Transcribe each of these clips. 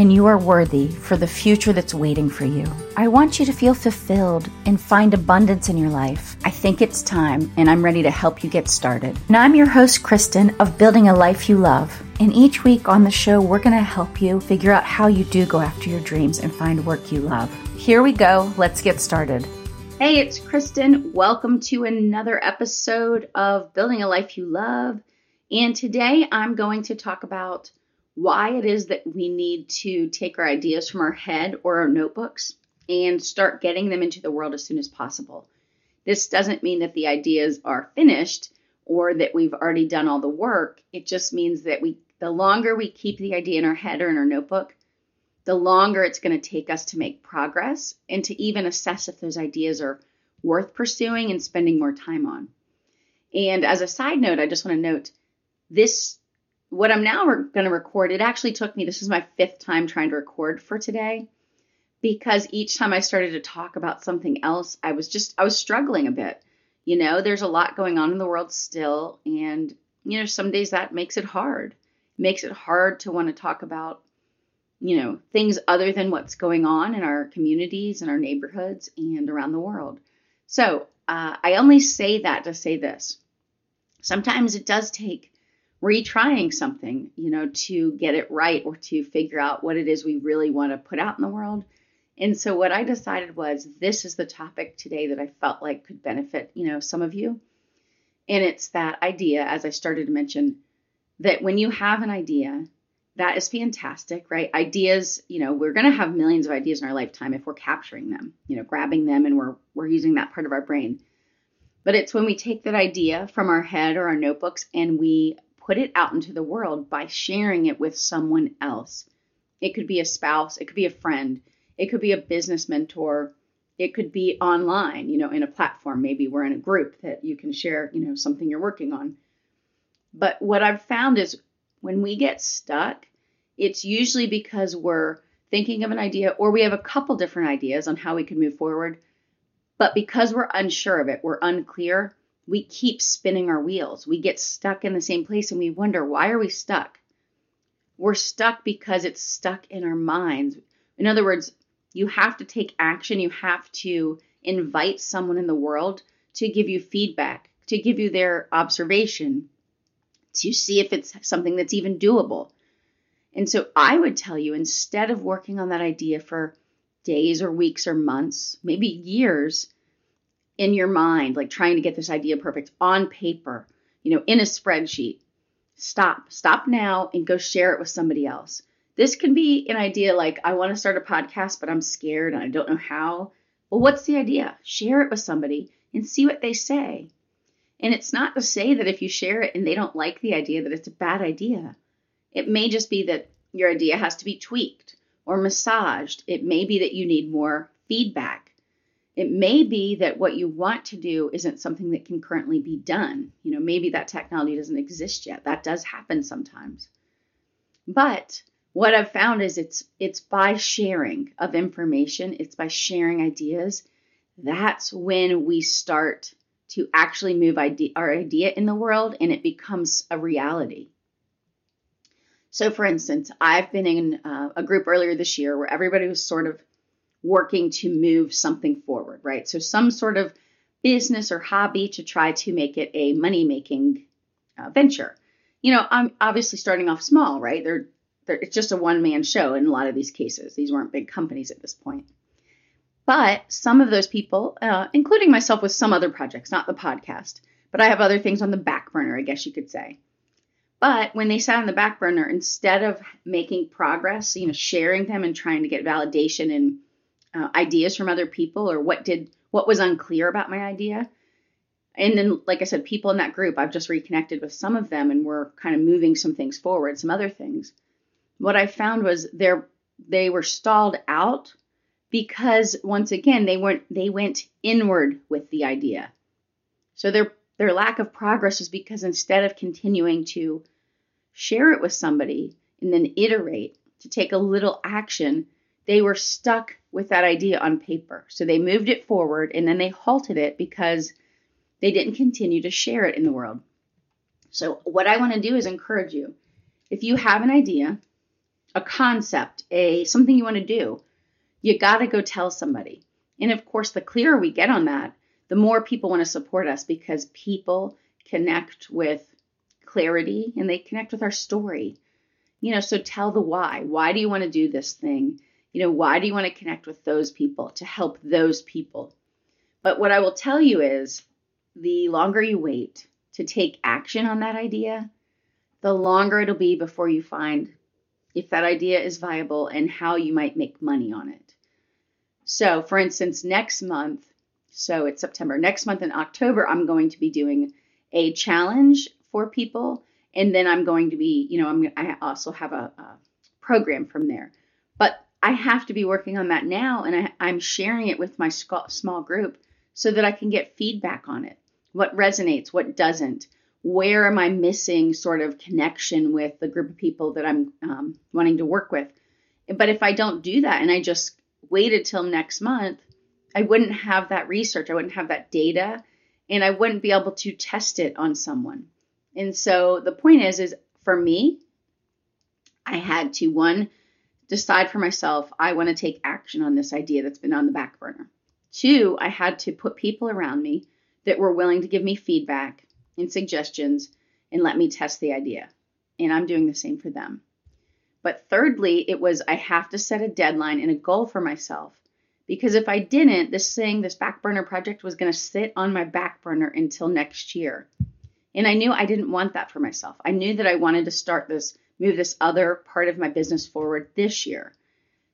and you are worthy for the future that's waiting for you. I want you to feel fulfilled and find abundance in your life. I think it's time, and I'm ready to help you get started. Now, I'm your host, Kristen, of Building a Life You Love. And each week on the show, we're going to help you figure out how you do go after your dreams and find work you love. Here we go. Let's get started. Hey, it's Kristen. Welcome to another episode of Building a Life You Love. And today I'm going to talk about why it is that we need to take our ideas from our head or our notebooks and start getting them into the world as soon as possible. This doesn't mean that the ideas are finished or that we've already done all the work. It just means that we the longer we keep the idea in our head or in our notebook, the longer it's going to take us to make progress and to even assess if those ideas are worth pursuing and spending more time on. And as a side note, I just want to note this what I'm now re- going to record, it actually took me, this is my fifth time trying to record for today because each time I started to talk about something else, I was just, I was struggling a bit. You know, there's a lot going on in the world still. And, you know, some days that makes it hard. It makes it hard to want to talk about, you know, things other than what's going on in our communities and our neighborhoods and around the world. So uh, I only say that to say this. Sometimes it does take retrying something, you know, to get it right or to figure out what it is we really want to put out in the world. And so what I decided was this is the topic today that I felt like could benefit, you know, some of you. And it's that idea, as I started to mention, that when you have an idea, that is fantastic, right? Ideas, you know, we're going to have millions of ideas in our lifetime if we're capturing them, you know, grabbing them and we're we're using that part of our brain. But it's when we take that idea from our head or our notebooks and we put it out into the world by sharing it with someone else. It could be a spouse, it could be a friend, it could be a business mentor, it could be online, you know, in a platform. Maybe we're in a group that you can share, you know, something you're working on. But what I've found is when we get stuck, it's usually because we're thinking of an idea or we have a couple different ideas on how we can move forward. But because we're unsure of it, we're unclear, we keep spinning our wheels. We get stuck in the same place and we wonder, why are we stuck? We're stuck because it's stuck in our minds. In other words, you have to take action. You have to invite someone in the world to give you feedback, to give you their observation, to see if it's something that's even doable. And so I would tell you instead of working on that idea for days or weeks or months, maybe years, in your mind, like trying to get this idea perfect on paper, you know, in a spreadsheet. Stop, stop now and go share it with somebody else. This can be an idea like, I want to start a podcast, but I'm scared and I don't know how. Well, what's the idea? Share it with somebody and see what they say. And it's not to say that if you share it and they don't like the idea, that it's a bad idea. It may just be that your idea has to be tweaked or massaged. It may be that you need more feedback it may be that what you want to do isn't something that can currently be done. You know, maybe that technology doesn't exist yet. That does happen sometimes. But what I've found is it's it's by sharing of information, it's by sharing ideas. That's when we start to actually move our idea in the world and it becomes a reality. So, for instance, I've been in uh, a group earlier this year where everybody was sort of working to move something forward, right? So some sort of business or hobby to try to make it a money making uh, venture. You know, I'm obviously starting off small, right? They're, they're, it's just a one man show in a lot of these cases. These weren't big companies at this point. But some of those people, uh, including myself with some other projects, not the podcast, but I have other things on the back burner, I guess you could say. But when they sat on the back burner, instead of making progress, you know, sharing them and trying to get validation and uh, ideas from other people or what did what was unclear about my idea. And then like i said people in that group i've just reconnected with some of them and we're kind of moving some things forward some other things. What i found was they they were stalled out because once again they weren't they went inward with the idea. So they're their lack of progress was because instead of continuing to share it with somebody and then iterate to take a little action, they were stuck with that idea on paper. So they moved it forward and then they halted it because they didn't continue to share it in the world. So, what I want to do is encourage you. If you have an idea, a concept, a something you want to do, you got to go tell somebody. And of course, the clearer we get on that, the more people want to support us because people connect with clarity and they connect with our story. You know, so tell the why. Why do you want to do this thing? You know, why do you want to connect with those people to help those people? But what I will tell you is the longer you wait to take action on that idea, the longer it'll be before you find if that idea is viable and how you might make money on it. So, for instance, next month, so it's September, next month in October, I'm going to be doing a challenge for people. And then I'm going to be, you know, I'm, I also have a, a program from there. But I have to be working on that now, and I, I'm sharing it with my small group so that I can get feedback on it. What resonates, what doesn't, where am I missing sort of connection with the group of people that I'm um, wanting to work with? But if I don't do that and I just waited till next month, I wouldn't have that research, I wouldn't have that data, and I wouldn't be able to test it on someone. And so the point is, is for me, I had to one decide for myself I want to take action on this idea that's been on the back burner. Two, I had to put people around me that were willing to give me feedback and suggestions and let me test the idea. And I'm doing the same for them. But thirdly, it was I have to set a deadline and a goal for myself. Because if I didn't, this thing, this back burner project was going to sit on my back burner until next year. And I knew I didn't want that for myself. I knew that I wanted to start this, move this other part of my business forward this year.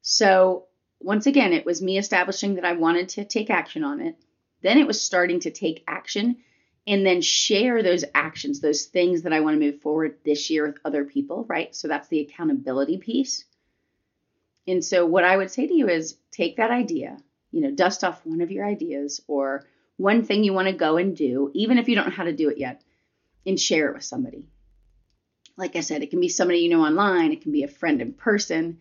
So, once again, it was me establishing that I wanted to take action on it. Then it was starting to take action and then share those actions, those things that I want to move forward this year with other people, right? So that's the accountability piece. And so what I would say to you is take that idea, you know, dust off one of your ideas or one thing you want to go and do, even if you don't know how to do it yet, and share it with somebody. Like I said, it can be somebody you know online, it can be a friend in person.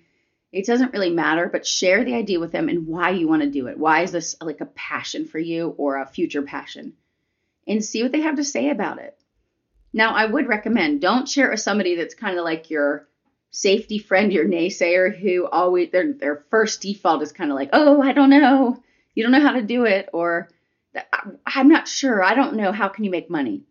It doesn't really matter, but share the idea with them and why you want to do it. Why is this like a passion for you or a future passion? and see what they have to say about it. Now, I would recommend don't share it with somebody that's kind of like your safety friend, your naysayer, who always their their first default is kind of like, oh, I don't know, you don't know how to do it, or I'm not sure, I don't know, how can you make money?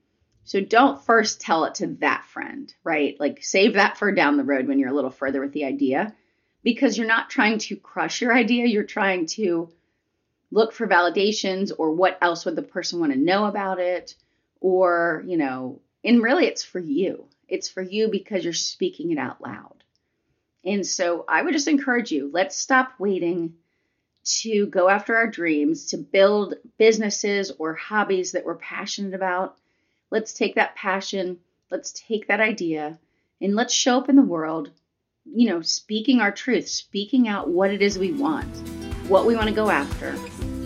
So don't first tell it to that friend, right? Like save that for down the road when you're a little further with the idea, because you're not trying to crush your idea, you're trying to look for validations or what else would the person want to know about it? Or you know and really it's for you. It's for you because you're speaking it out loud. And so i would just encourage you let's stop waiting to go after our dreams to build businesses or hobbies that we're passionate about let's take that passion let's take that idea and let's show up in the world you know speaking our truth speaking out what it is we want what we want to go after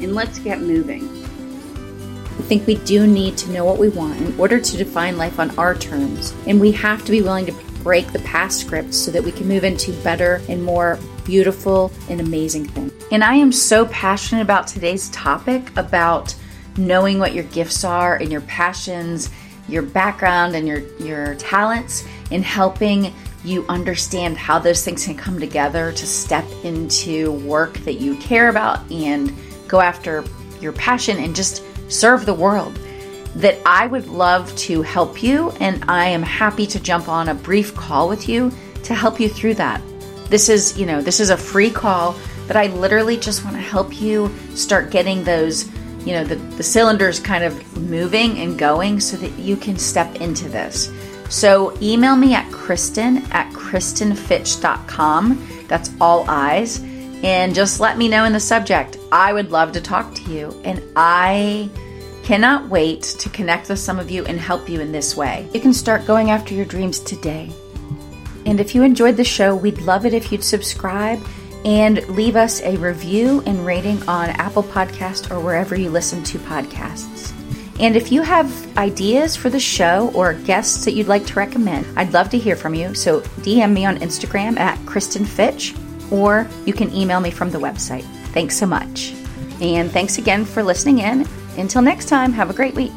and let's get moving. I think we do need to know what we want in order to define life on our terms, and we have to be willing to break the past scripts so that we can move into better and more beautiful and amazing things. And I am so passionate about today's topic about knowing what your gifts are and your passions, your background and your your talents in helping you understand how those things can come together to step into work that you care about and go after your passion and just serve the world. That I would love to help you, and I am happy to jump on a brief call with you to help you through that. This is, you know, this is a free call, but I literally just want to help you start getting those, you know, the, the cylinders kind of moving and going so that you can step into this. So email me at Kristen at KristenFitch.com. That's all eyes and just let me know in the subject. I would love to talk to you, and I cannot wait to connect with some of you and help you in this way. You can start going after your dreams today. And if you enjoyed the show, we'd love it if you'd subscribe and leave us a review and rating on Apple Podcast or wherever you listen to podcasts. And if you have ideas for the show or guests that you'd like to recommend, I'd love to hear from you. So DM me on Instagram at Kristen Fitch, or you can email me from the website. Thanks so much. And thanks again for listening in. Until next time, have a great week.